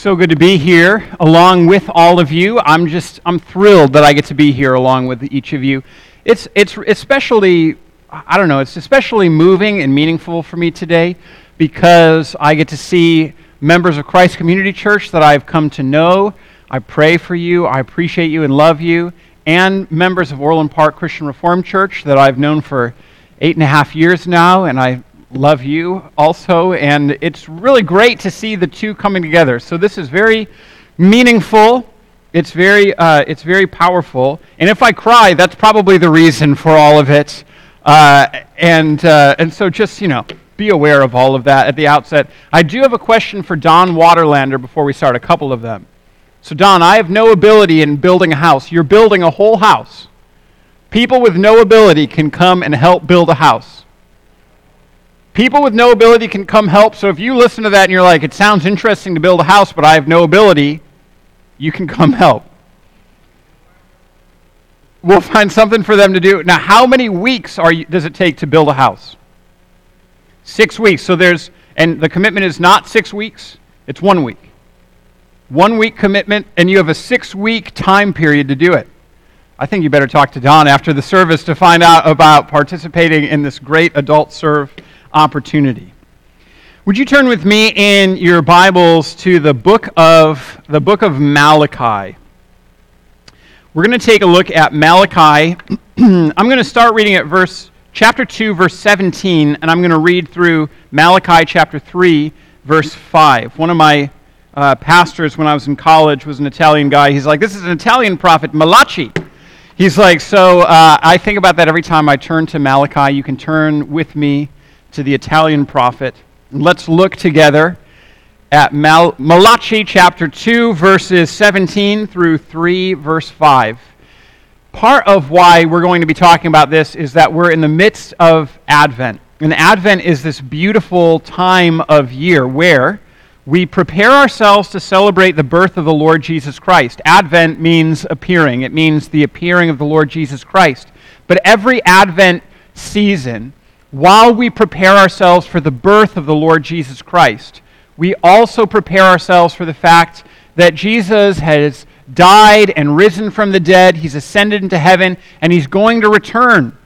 So good to be here along with all of you. I'm just I'm thrilled that I get to be here along with each of you. It's it's especially I don't know, it's especially moving and meaningful for me today because I get to see members of Christ Community Church that I've come to know. I pray for you, I appreciate you and love you, and members of Orland Park Christian Reformed Church that I've known for eight and a half years now, and I love you also. And it's really great to see the two coming together. So this is very meaningful. It's very, uh, it's very powerful. And if I cry, that's probably the reason for all of it. Uh, and, uh, and so just, you know, be aware of all of that at the outset. I do have a question for Don Waterlander before we start, a couple of them. So, Don, I have no ability in building a house. You're building a whole house. People with no ability can come and help build a house. People with no ability can come help. So if you listen to that and you're like, it sounds interesting to build a house, but I have no ability, you can come help. We'll find something for them to do. Now, how many weeks are you, does it take to build a house? Six weeks. So there's, and the commitment is not six weeks, it's one week. One week commitment, and you have a six week time period to do it. I think you better talk to Don after the service to find out about participating in this great adult serve opportunity. Would you turn with me in your Bibles to the book of the book of Malachi? We're going to take a look at Malachi. I'm going to start reading at verse chapter 2 verse 17 and I'm going to read through Malachi chapter 3 verse 5. One of my uh, pastors when I was in college was an Italian guy. He's like, "This is an Italian prophet, Malachi." He's like, "So uh, I think about that every time I turn to Malachi. You can turn with me to the Italian prophet. Let's look together at Mal- Malachi chapter 2, verses 17 through 3, verse 5. Part of why we're going to be talking about this is that we're in the midst of Advent. And Advent is this beautiful time of year where we prepare ourselves to celebrate the birth of the Lord Jesus Christ. Advent means appearing, it means the appearing of the Lord Jesus Christ. But every Advent season, while we prepare ourselves for the birth of the Lord Jesus Christ, we also prepare ourselves for the fact that Jesus has died and risen from the dead. He's ascended into heaven, and he's going to return.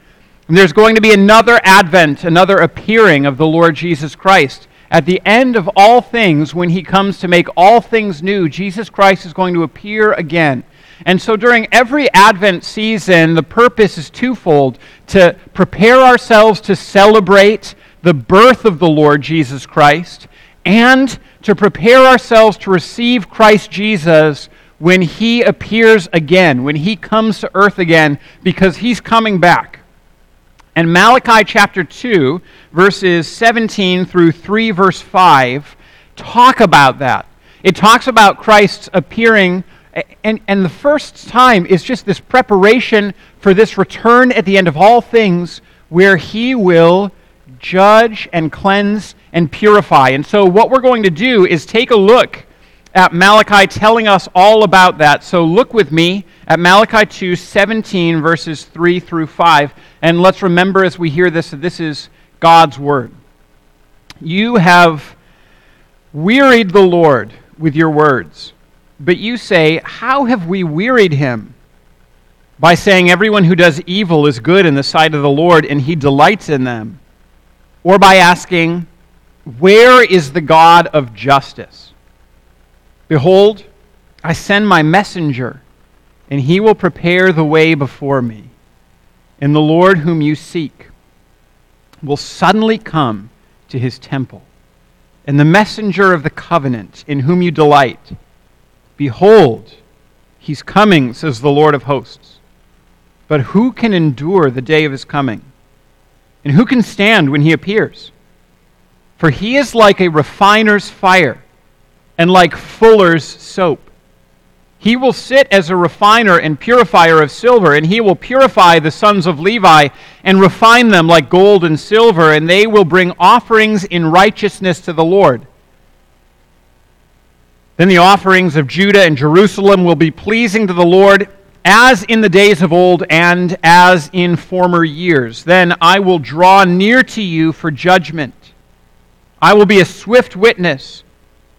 And there's going to be another advent, another appearing of the Lord Jesus Christ. At the end of all things, when he comes to make all things new, Jesus Christ is going to appear again. And so during every Advent season, the purpose is twofold to prepare ourselves to celebrate the birth of the Lord Jesus Christ and to prepare ourselves to receive Christ Jesus when he appears again, when he comes to earth again, because he's coming back. And Malachi chapter 2, verses 17 through 3, verse 5, talk about that. It talks about Christ's appearing and, and the first time is just this preparation for this return at the end of all things where he will judge and cleanse and purify. And so, what we're going to do is take a look at Malachi telling us all about that. So, look with me at Malachi 2 17, verses 3 through 5. And let's remember as we hear this that this is God's word. You have wearied the Lord with your words. But you say, How have we wearied him? By saying, Everyone who does evil is good in the sight of the Lord, and he delights in them. Or by asking, Where is the God of justice? Behold, I send my messenger, and he will prepare the way before me. And the Lord whom you seek will suddenly come to his temple. And the messenger of the covenant, in whom you delight, Behold, he's coming, says the Lord of hosts. But who can endure the day of his coming? And who can stand when he appears? For he is like a refiner's fire and like fuller's soap. He will sit as a refiner and purifier of silver, and he will purify the sons of Levi and refine them like gold and silver, and they will bring offerings in righteousness to the Lord. Then the offerings of Judah and Jerusalem will be pleasing to the Lord, as in the days of old and as in former years. Then I will draw near to you for judgment. I will be a swift witness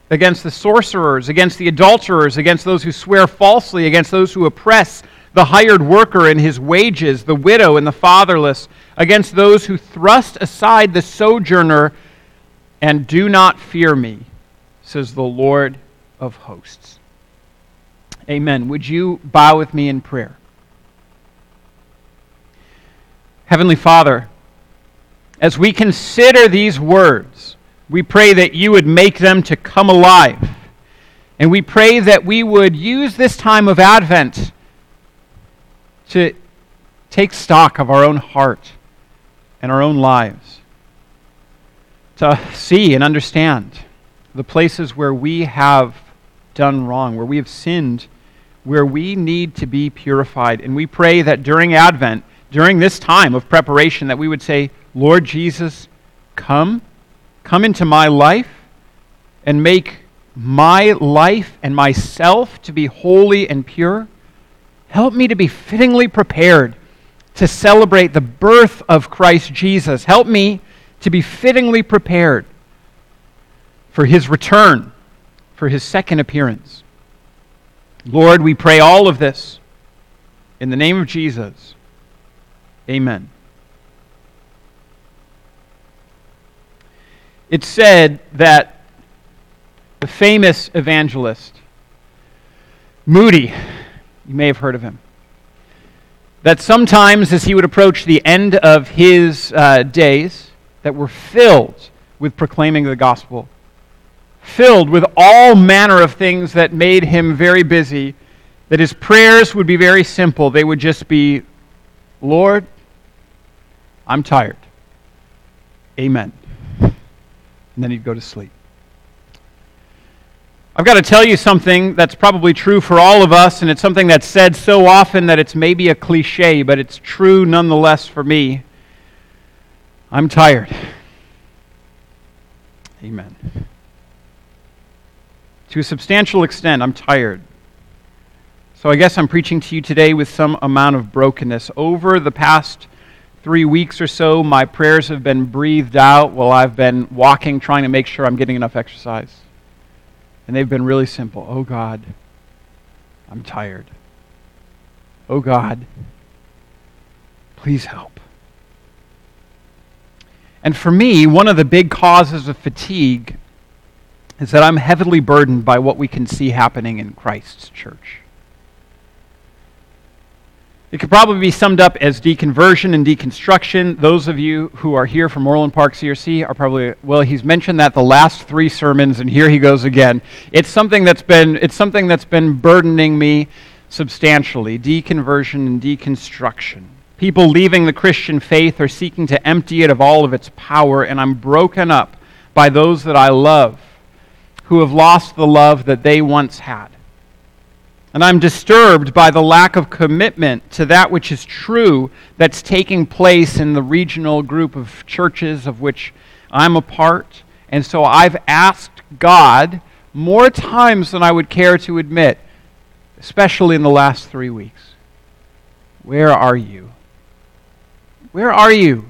against the sorcerers, against the adulterers, against those who swear falsely, against those who oppress the hired worker and his wages, the widow and the fatherless, against those who thrust aside the sojourner and do not fear me, says the Lord of hosts. Amen. Would you bow with me in prayer? Heavenly Father, as we consider these words, we pray that you would make them to come alive. And we pray that we would use this time of Advent to take stock of our own heart and our own lives, to see and understand the places where we have done wrong, where we have sinned, where we need to be purified. And we pray that during Advent, during this time of preparation, that we would say, Lord Jesus, come, come into my life and make my life and myself to be holy and pure. Help me to be fittingly prepared to celebrate the birth of Christ Jesus. Help me to be fittingly prepared for his return, for his second appearance. Lord, we pray all of this in the name of Jesus. Amen. It's said that the famous evangelist, Moody, you may have heard of him, that sometimes as he would approach the end of his uh, days, that were filled with proclaiming the gospel, filled with all manner of things that made him very busy, that his prayers would be very simple. They would just be, Lord, I'm tired. Amen. And then he'd go to sleep. I've got to tell you something that's probably true for all of us, and it's something that's said so often that it's maybe a cliche, but it's true nonetheless for me. I'm tired. Amen. To a substantial extent, I'm tired. So I guess I'm preaching to you today with some amount of brokenness. Over the past three weeks or so, my prayers have been breathed out while I've been walking, trying to make sure I'm getting enough exercise. And they've been really simple. Oh God, I'm tired. Oh God, please help. And for me, one of the big causes of fatigue is that I'm heavily burdened by what we can see happening in Christ's church. It could probably be summed up as deconversion and deconstruction. Those of you who are here from Orland Park CRC are probably, well, he's mentioned that the last three sermons, and here he goes again. It's something that's been, it's something that's been burdening me substantially deconversion and deconstruction. People leaving the Christian faith are seeking to empty it of all of its power, and I'm broken up by those that I love who have lost the love that they once had. And I'm disturbed by the lack of commitment to that which is true that's taking place in the regional group of churches of which I'm a part. And so I've asked God more times than I would care to admit, especially in the last three weeks Where are you? Where are you?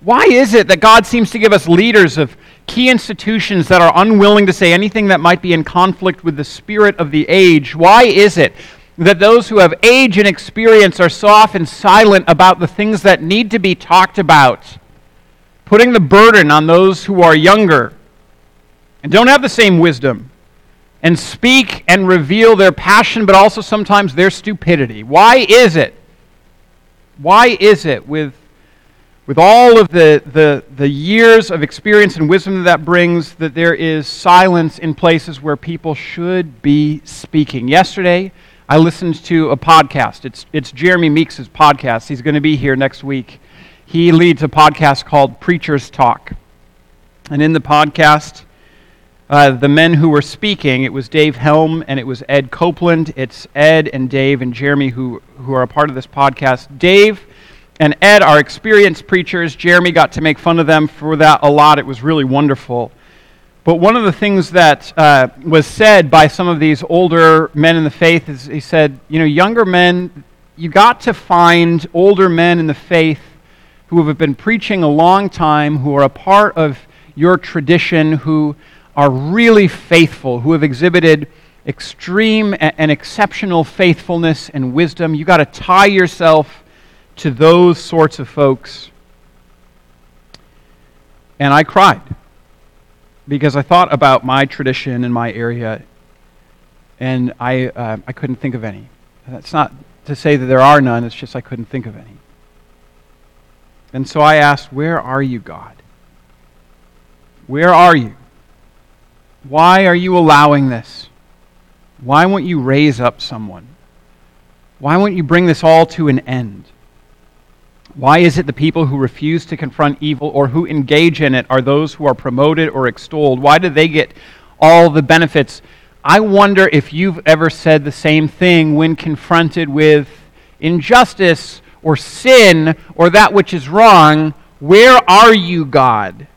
Why is it that God seems to give us leaders of key institutions that are unwilling to say anything that might be in conflict with the spirit of the age? Why is it that those who have age and experience are so often silent about the things that need to be talked about, putting the burden on those who are younger and don't have the same wisdom? And speak and reveal their passion, but also sometimes their stupidity. Why is it? Why is it with with all of the, the, the years of experience and wisdom that that brings, that there is silence in places where people should be speaking. Yesterday, I listened to a podcast. It's, it's Jeremy Meeks' podcast. He's going to be here next week. He leads a podcast called Preacher's Talk. And in the podcast, uh, the men who were speaking, it was Dave Helm and it was Ed Copeland. It's Ed and Dave and Jeremy who, who are a part of this podcast. Dave and Ed are experienced preachers. Jeremy got to make fun of them for that a lot. It was really wonderful. But one of the things that uh, was said by some of these older men in the faith is he said, you know, younger men, you got to find older men in the faith who have been preaching a long time, who are a part of your tradition, who are really faithful, who have exhibited extreme and exceptional faithfulness and wisdom. You got to tie yourself to those sorts of folks. And I cried because I thought about my tradition in my area, and I, uh, I couldn't think of any. That's not to say that there are none, it's just I couldn't think of any. And so I asked, Where are you, God? Where are you? Why are you allowing this? Why won't you raise up someone? Why won't you bring this all to an end? Why is it the people who refuse to confront evil or who engage in it are those who are promoted or extolled? Why do they get all the benefits? I wonder if you've ever said the same thing when confronted with injustice or sin or that which is wrong. Where are you, God?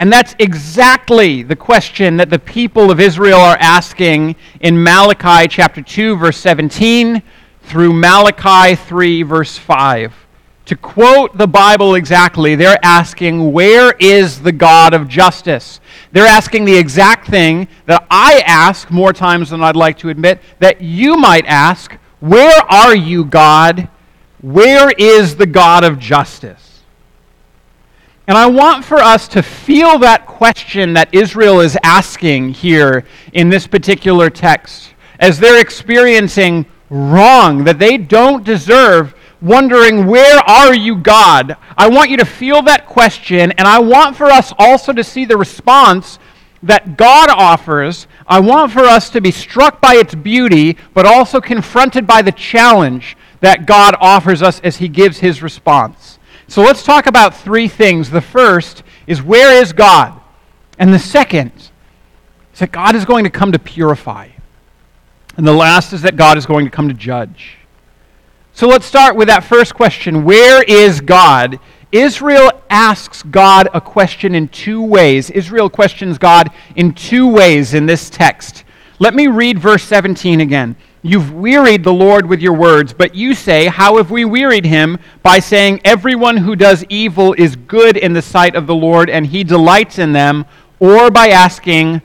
And that's exactly the question that the people of Israel are asking in Malachi chapter 2, verse 17 through Malachi 3, verse 5. To quote the Bible exactly, they're asking, Where is the God of justice? They're asking the exact thing that I ask more times than I'd like to admit, that you might ask, Where are you, God? Where is the God of justice? And I want for us to feel that question that Israel is asking here in this particular text as they're experiencing wrong that they don't deserve, wondering, Where are you, God? I want you to feel that question, and I want for us also to see the response that God offers. I want for us to be struck by its beauty, but also confronted by the challenge that God offers us as He gives His response. So let's talk about three things. The first is where is God? And the second is that God is going to come to purify. And the last is that God is going to come to judge. So let's start with that first question Where is God? Israel asks God a question in two ways. Israel questions God in two ways in this text. Let me read verse 17 again. You've wearied the Lord with your words, but you say, How have we wearied him? By saying, Everyone who does evil is good in the sight of the Lord, and he delights in them, or by asking,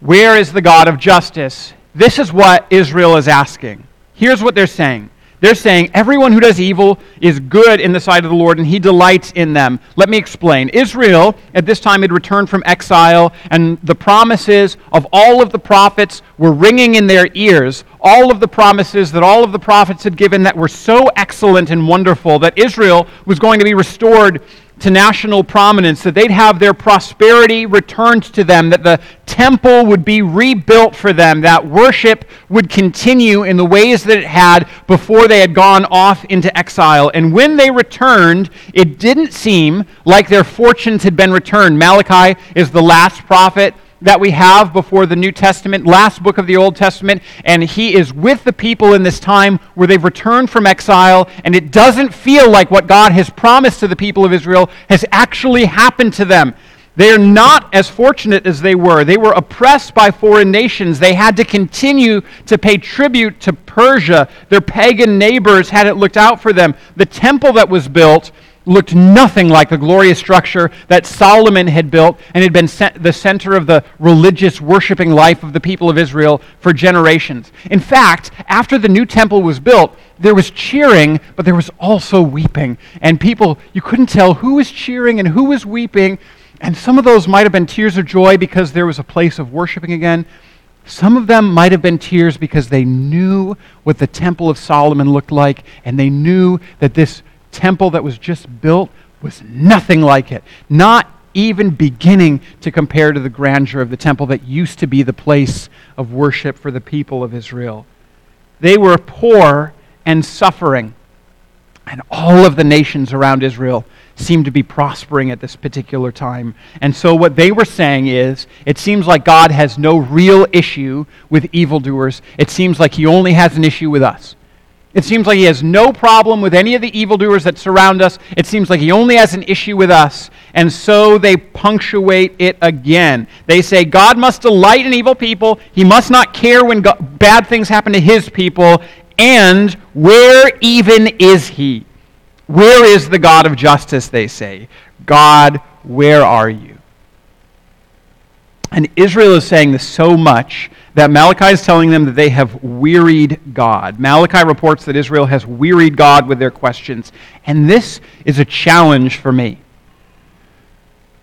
Where is the God of justice? This is what Israel is asking. Here's what they're saying they're saying everyone who does evil is good in the sight of the Lord, and he delights in them. Let me explain. Israel, at this time, had returned from exile, and the promises of all of the prophets were ringing in their ears. All of the promises that all of the prophets had given that were so excellent and wonderful that Israel was going to be restored to national prominence, that they'd have their prosperity returned to them, that the temple would be rebuilt for them, that worship would continue in the ways that it had before they had gone off into exile. And when they returned, it didn't seem like their fortunes had been returned. Malachi is the last prophet that we have before the New Testament, last book of the Old Testament, and he is with the people in this time where they've returned from exile, and it doesn't feel like what God has promised to the people of Israel has actually happened to them. They are not as fortunate as they were. They were oppressed by foreign nations. They had to continue to pay tribute to Persia. Their pagan neighbors hadn't looked out for them. The temple that was built looked nothing like the glorious structure that Solomon had built and had been the center of the religious worshiping life of the people of Israel for generations. In fact, after the new temple was built, there was cheering, but there was also weeping. And people, you couldn't tell who was cheering and who was weeping. And some of those might have been tears of joy because there was a place of worshiping again. Some of them might have been tears because they knew what the Temple of Solomon looked like, and they knew that this temple that was just built was nothing like it. Not even beginning to compare to the grandeur of the temple that used to be the place of worship for the people of Israel. They were poor and suffering, and all of the nations around Israel seemed to be prospering at this particular time. And so, what they were saying is, it seems like God has no real issue with evildoers. It seems like He only has an issue with us. It seems like he has no problem with any of the evildoers that surround us. It seems like he only has an issue with us. And so they punctuate it again. They say, God must delight in evil people. He must not care when bad things happen to his people. And where even is he? Where is the God of justice, they say? God, where are you? And Israel is saying this so much that Malachi is telling them that they have wearied God. Malachi reports that Israel has wearied God with their questions. And this is a challenge for me.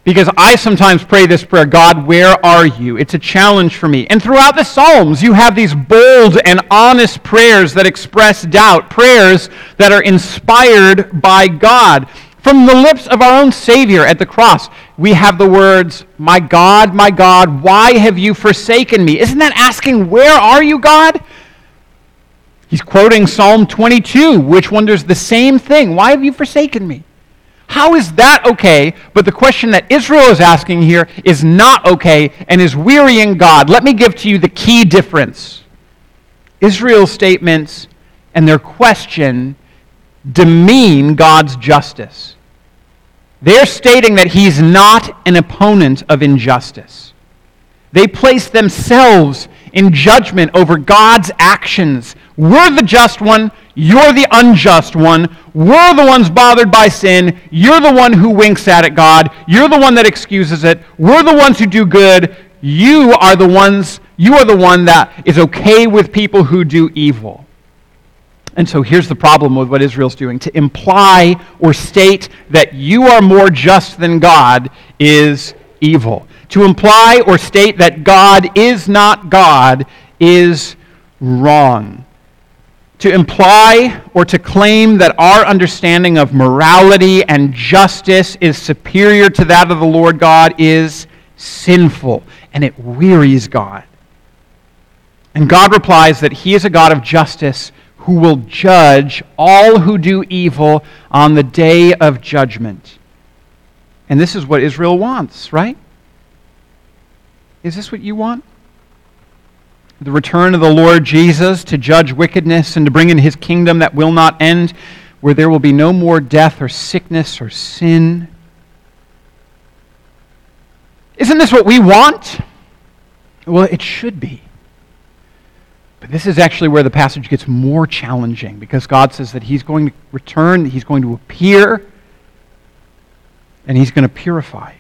Because I sometimes pray this prayer God, where are you? It's a challenge for me. And throughout the Psalms, you have these bold and honest prayers that express doubt, prayers that are inspired by God. From the lips of our own Savior at the cross, we have the words, My God, my God, why have you forsaken me? Isn't that asking, Where are you, God? He's quoting Psalm 22, which wonders the same thing. Why have you forsaken me? How is that okay? But the question that Israel is asking here is not okay and is wearying God. Let me give to you the key difference. Israel's statements and their question demean God's justice. They're stating that he's not an opponent of injustice. They place themselves in judgment over God's actions. We're the just one, you're the unjust one. We're the ones bothered by sin. You're the one who winks at it, God. You're the one that excuses it. We're the ones who do good. You are the ones, you are the one that is okay with people who do evil. And so here's the problem with what Israel's doing. To imply or state that you are more just than God is evil. To imply or state that God is not God is wrong to imply or to claim that our understanding of morality and justice is superior to that of the Lord God is sinful, and it wearies God. And God replies that He is a God of justice who will judge all who do evil on the day of judgment. And this is what Israel wants, right? Is this what you want? the return of the Lord Jesus to judge wickedness and to bring in his kingdom that will not end, where there will be no more death or sickness or sin. Isn't this what we want? Well, it should be. But this is actually where the passage gets more challenging because God says that He's going to return, He's going to appear, and He's going to purify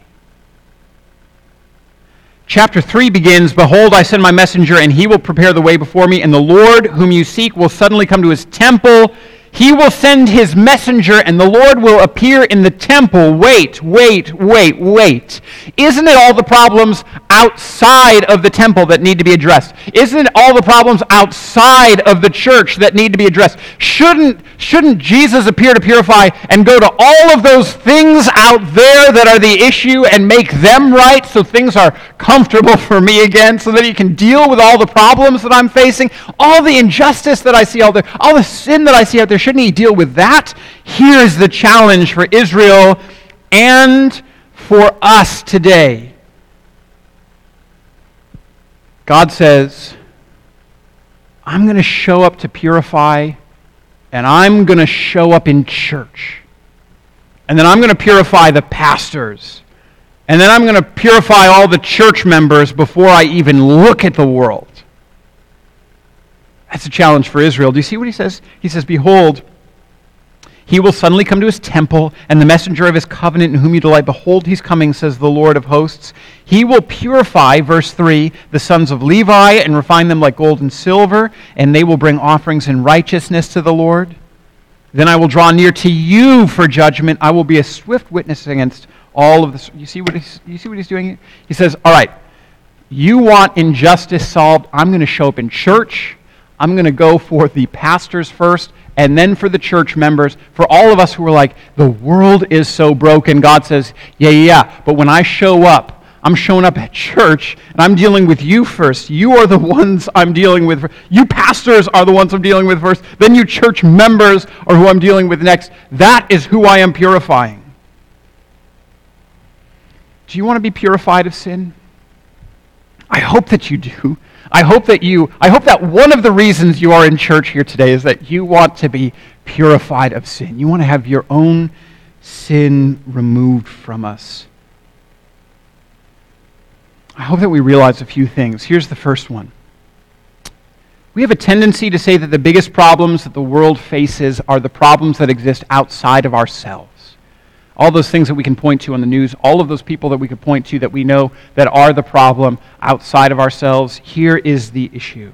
chapter 3 begins Behold, I send my messenger, and he will prepare the way before me, and the Lord whom you seek will suddenly come to his temple. He will send his messenger, and the Lord will appear in the temple. Wait, wait, wait, wait. Isn't it all the problems outside of the temple that need to be addressed? Isn't it all the problems outside of the church that need to be addressed? Shouldn't, shouldn't Jesus appear to purify and go to all of those things out there that are the issue and make them right so things are comfortable for me again, so that he can deal with all the problems that I'm facing, all the injustice that I see out there, all the sin that I see out there? Shouldn't he deal with that? Here's the challenge for Israel and for us today. God says, I'm going to show up to purify, and I'm going to show up in church. And then I'm going to purify the pastors. And then I'm going to purify all the church members before I even look at the world. That's a challenge for Israel. Do you see what he says? He says, Behold, he will suddenly come to his temple, and the messenger of his covenant in whom you delight. Behold, he's coming, says the Lord of hosts. He will purify, verse 3, the sons of Levi and refine them like gold and silver, and they will bring offerings in righteousness to the Lord. Then I will draw near to you for judgment. I will be a swift witness against all of this. You see what he's, you see what he's doing? He says, All right, you want injustice solved. I'm going to show up in church. I'm going to go for the pastors first and then for the church members, for all of us who are like, the world is so broken. God says, yeah, yeah, yeah. But when I show up, I'm showing up at church and I'm dealing with you first. You are the ones I'm dealing with. You pastors are the ones I'm dealing with first. Then you church members are who I'm dealing with next. That is who I am purifying. Do you want to be purified of sin? I hope that you do. I hope that you, I hope that one of the reasons you are in church here today is that you want to be purified of sin. You want to have your own sin removed from us. I hope that we realize a few things. Here's the first one. We have a tendency to say that the biggest problems that the world faces are the problems that exist outside of ourselves. All those things that we can point to on the news, all of those people that we could point to that we know that are the problem outside of ourselves. Here is the issue.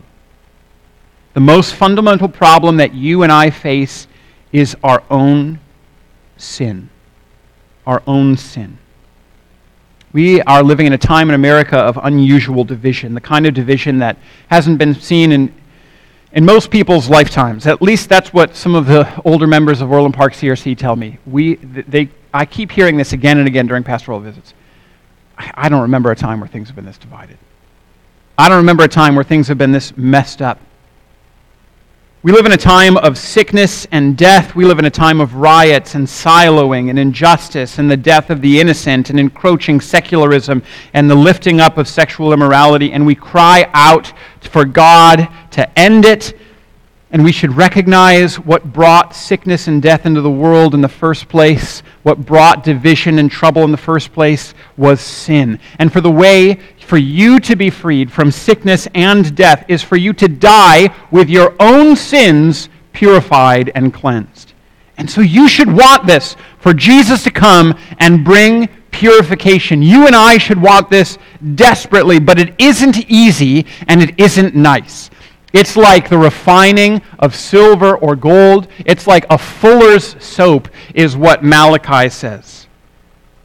The most fundamental problem that you and I face is our own sin. Our own sin. We are living in a time in America of unusual division, the kind of division that hasn't been seen in, in most people's lifetimes. At least that's what some of the older members of Orland Park CRC tell me. We, they, I keep hearing this again and again during pastoral visits. I don't remember a time where things have been this divided. I don't remember a time where things have been this messed up. We live in a time of sickness and death. We live in a time of riots and siloing and injustice and the death of the innocent and encroaching secularism and the lifting up of sexual immorality. And we cry out for God to end it and we should recognize what brought sickness and death into the world in the first place, what brought division and trouble in the first place was sin. And for the way for you to be freed from sickness and death is for you to die with your own sins purified and cleansed. And so you should want this for Jesus to come and bring purification. You and I should want this desperately, but it isn't easy and it isn't nice. It's like the refining of silver or gold. It's like a fuller's soap, is what Malachi says.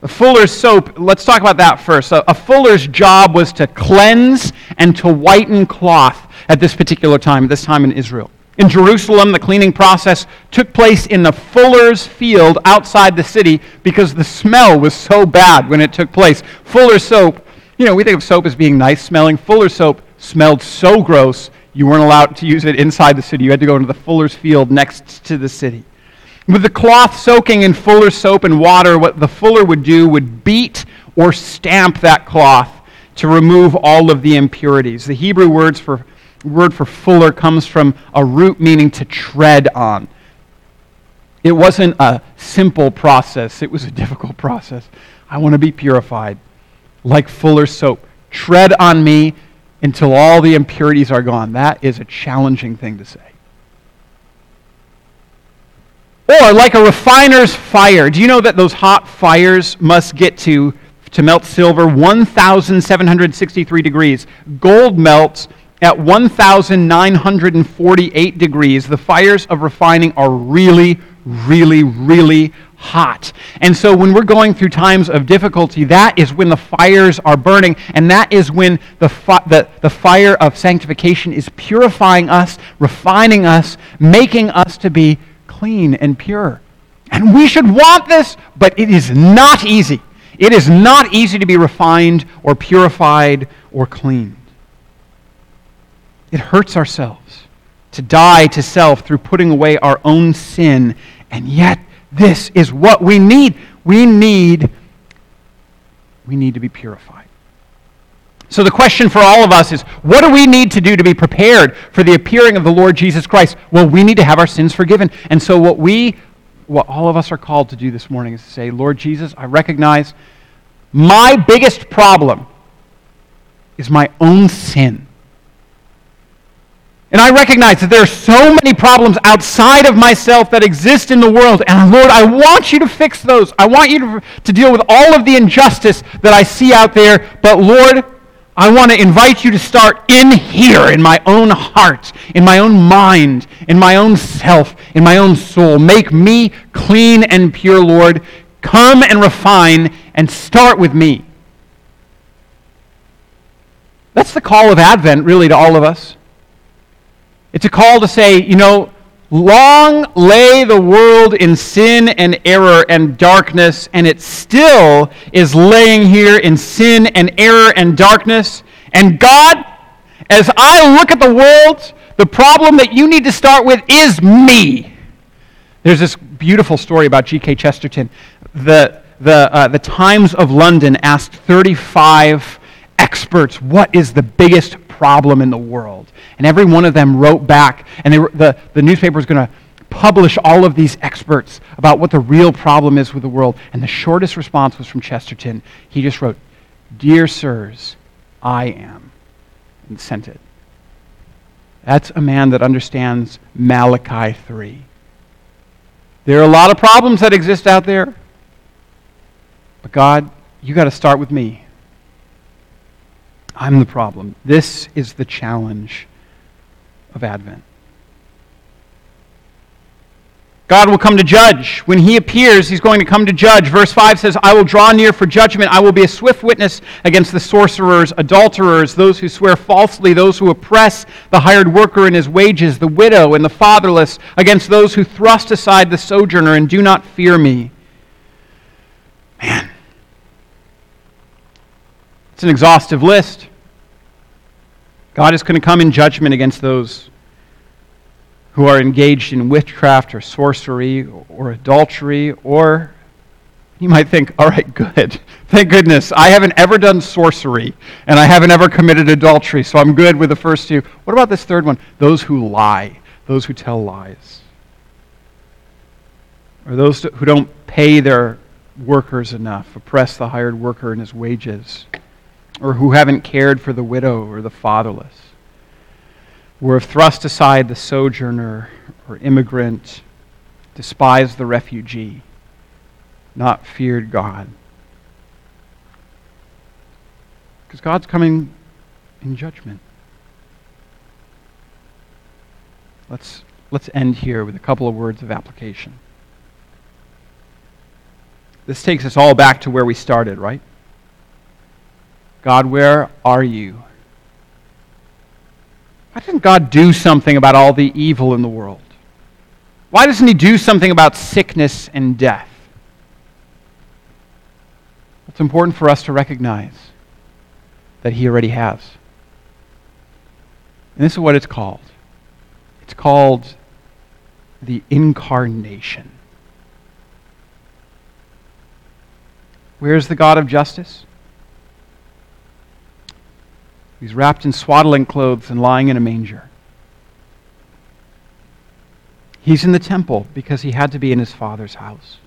A fuller's soap, let's talk about that first. A, fuller's job was to cleanse and to whiten cloth at this particular time, this time in Israel. In Jerusalem, the cleaning process took place in the fuller's field outside the city because the smell was so bad when it took place. Fuller's soap, you know, we think of soap as being nice smelling. Fuller's soap smelled so gross you weren't allowed to use it inside the city. You had to go into the fuller's field next to the city. With the cloth soaking in fuller's soap and water, what the fuller would do would beat or stamp that cloth to remove all of the impurities. The Hebrew words for, word for fuller comes from a root meaning to tread on. It wasn't a simple process, it was a difficult process. I want to be purified like fuller's soap. Tread on me until all the impurities are gone. That is a challenging thing to say. Or like a refiner's fire. Do you know that those hot fires must get to, to melt silver 1,763 degrees? Gold melts at 1,948 degrees. The fires of refining are really, really, really hot. And so when we're going through times of difficulty, that is when the fires are burning, and that is when the, fi- the, the fire of sanctification is purifying us, refining us, making us to be clean and pure. And we should want this, but it is not easy. It is not easy to be refined or purified or cleaned. It hurts ourselves to die to self through putting away our own sin, and yet this is what we need. We need we need to be purified. So the question for all of us is what do we need to do to be prepared for the appearing of the Lord Jesus Christ? Well, we need to have our sins forgiven. And so what we what all of us are called to do this morning is to say, Lord Jesus, I recognize my biggest problem is my own sin. And I recognize that there are so many problems outside of myself that exist in the world. And Lord, I want you to fix those. I want you to, to deal with all of the injustice that I see out there. But Lord, I want to invite you to start in here, in my own heart, in my own mind, in my own self, in my own soul. Make me clean and pure, Lord. Come and refine and start with me. That's the call of Advent, really, to all of us. It's a call to say, you know, long lay the world in sin and error and darkness, and it still is laying here in sin and error and darkness. And God, as I look at the world, the problem that you need to start with is me. There's this beautiful story about G.K. Chesterton. The, the, uh, the Times of London asked 35 experts, what is the biggest problem in the world? And every one of them wrote back, and were, the, the newspaper was going to publish all of these experts about what the real problem is with the world. And the shortest response was from Chesterton. He just wrote, Dear sirs, I am, and sent it. That's a man that understands Malachi 3. There are a lot of problems that exist out there. But God, you got to start with me. I'm the problem. This is the challenge of Advent. God will come to judge. When he appears, he's going to come to judge. Verse 5 says, I will draw near for judgment. I will be a swift witness against the sorcerers, adulterers, those who swear falsely, those who oppress the hired worker in his wages, the widow and the fatherless, against those who thrust aside the sojourner and do not fear me. Man. It's an exhaustive list. God is going to come in judgment against those who are engaged in witchcraft or sorcery or adultery, or you might think, all right, good. Thank goodness. I haven't ever done sorcery and I haven't ever committed adultery, so I'm good with the first two. What about this third one? Those who lie, those who tell lies, or those who don't pay their workers enough, oppress the hired worker in his wages, or who haven't cared for the widow or the fatherless who have thrust aside the sojourner or immigrant, despised the refugee, not feared God. Because God's coming in judgment. Let's, let's end here with a couple of words of application. This takes us all back to where we started, right? God, where are you? Why doesn't God do something about all the evil in the world? Why doesn't He do something about sickness and death? It's important for us to recognize that He already has. And this is what it's called it's called the incarnation. Where's the God of justice? He's wrapped in swaddling clothes and lying in a manger. He's in the temple because he had to be in his father's house.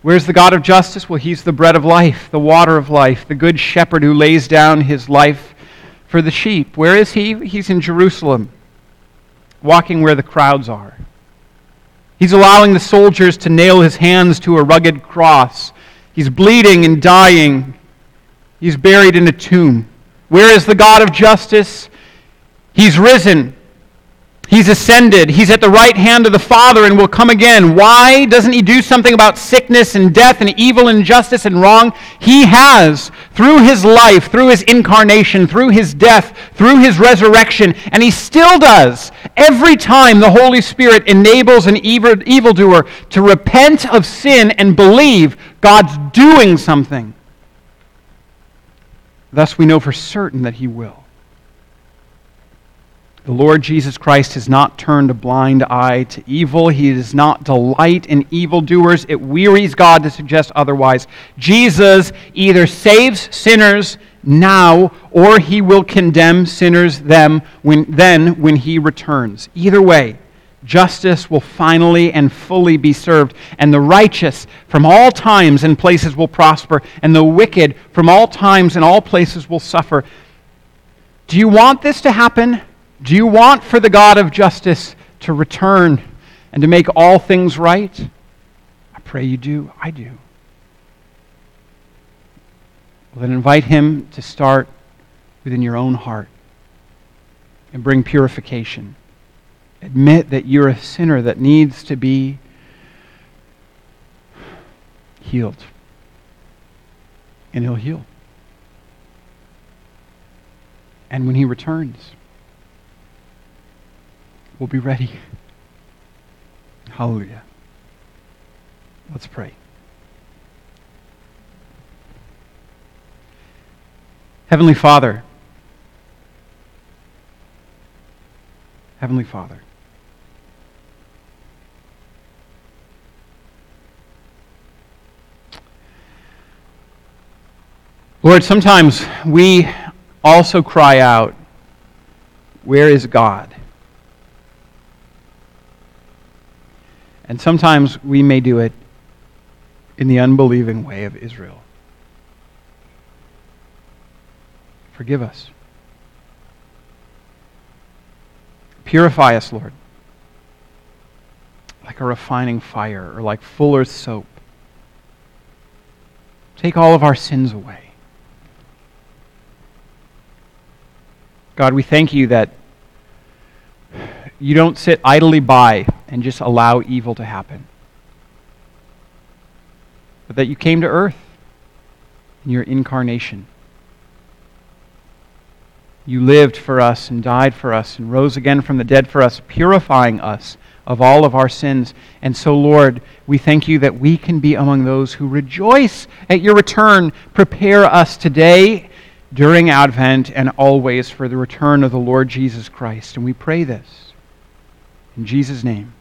Where's the God of justice? Well, he's the bread of life, the water of life, the good shepherd who lays down his life for the sheep. Where is he? He's in Jerusalem, walking where the crowds are. He's allowing the soldiers to nail his hands to a rugged cross. He's bleeding and dying He's buried in a tomb. Where is the God of justice? He's risen. He's ascended. He's at the right hand of the Father and will come again. Why doesn't he do something about sickness and death and evil and injustice and wrong? He has through his life, through his incarnation, through his death, through his resurrection, and he still does. Every time the Holy Spirit enables an evil, evildoer to repent of sin and believe God's doing something. Thus, we know for certain that he will. The Lord Jesus Christ has not turned a blind eye to evil. He does not delight in evildoers. It wearies God to suggest otherwise. Jesus either saves sinners now or he will condemn sinners them when, then when he returns. Either way, justice will finally and fully be served, and the righteous from all times and places will prosper, and the wicked from all times and all places will suffer. Do you want this to happen? Do you want for the God of justice to return and to make all things right? I pray you do. I do. Well, then invite him to start within your own heart and bring purification. Admit that you're a sinner that needs to be healed. And he'll heal. And when he returns, we'll be ready. Hallelujah. Let's pray. Heavenly Father, Heavenly Father, Lord, sometimes we also cry out, Where is God? And sometimes we may do it in the unbelieving way of Israel. Forgive us. Purify us, Lord, like a refining fire or like fuller's soap. Take all of our sins away. God, we thank you that you don't sit idly by and just allow evil to happen, but that you came to earth in your incarnation. You lived for us and died for us and rose again from the dead for us, purifying us of all of our sins. And so, Lord, we thank you that we can be among those who rejoice at your return. Prepare us today, during Advent, and always for the return of the Lord Jesus Christ. And we pray this in Jesus' name.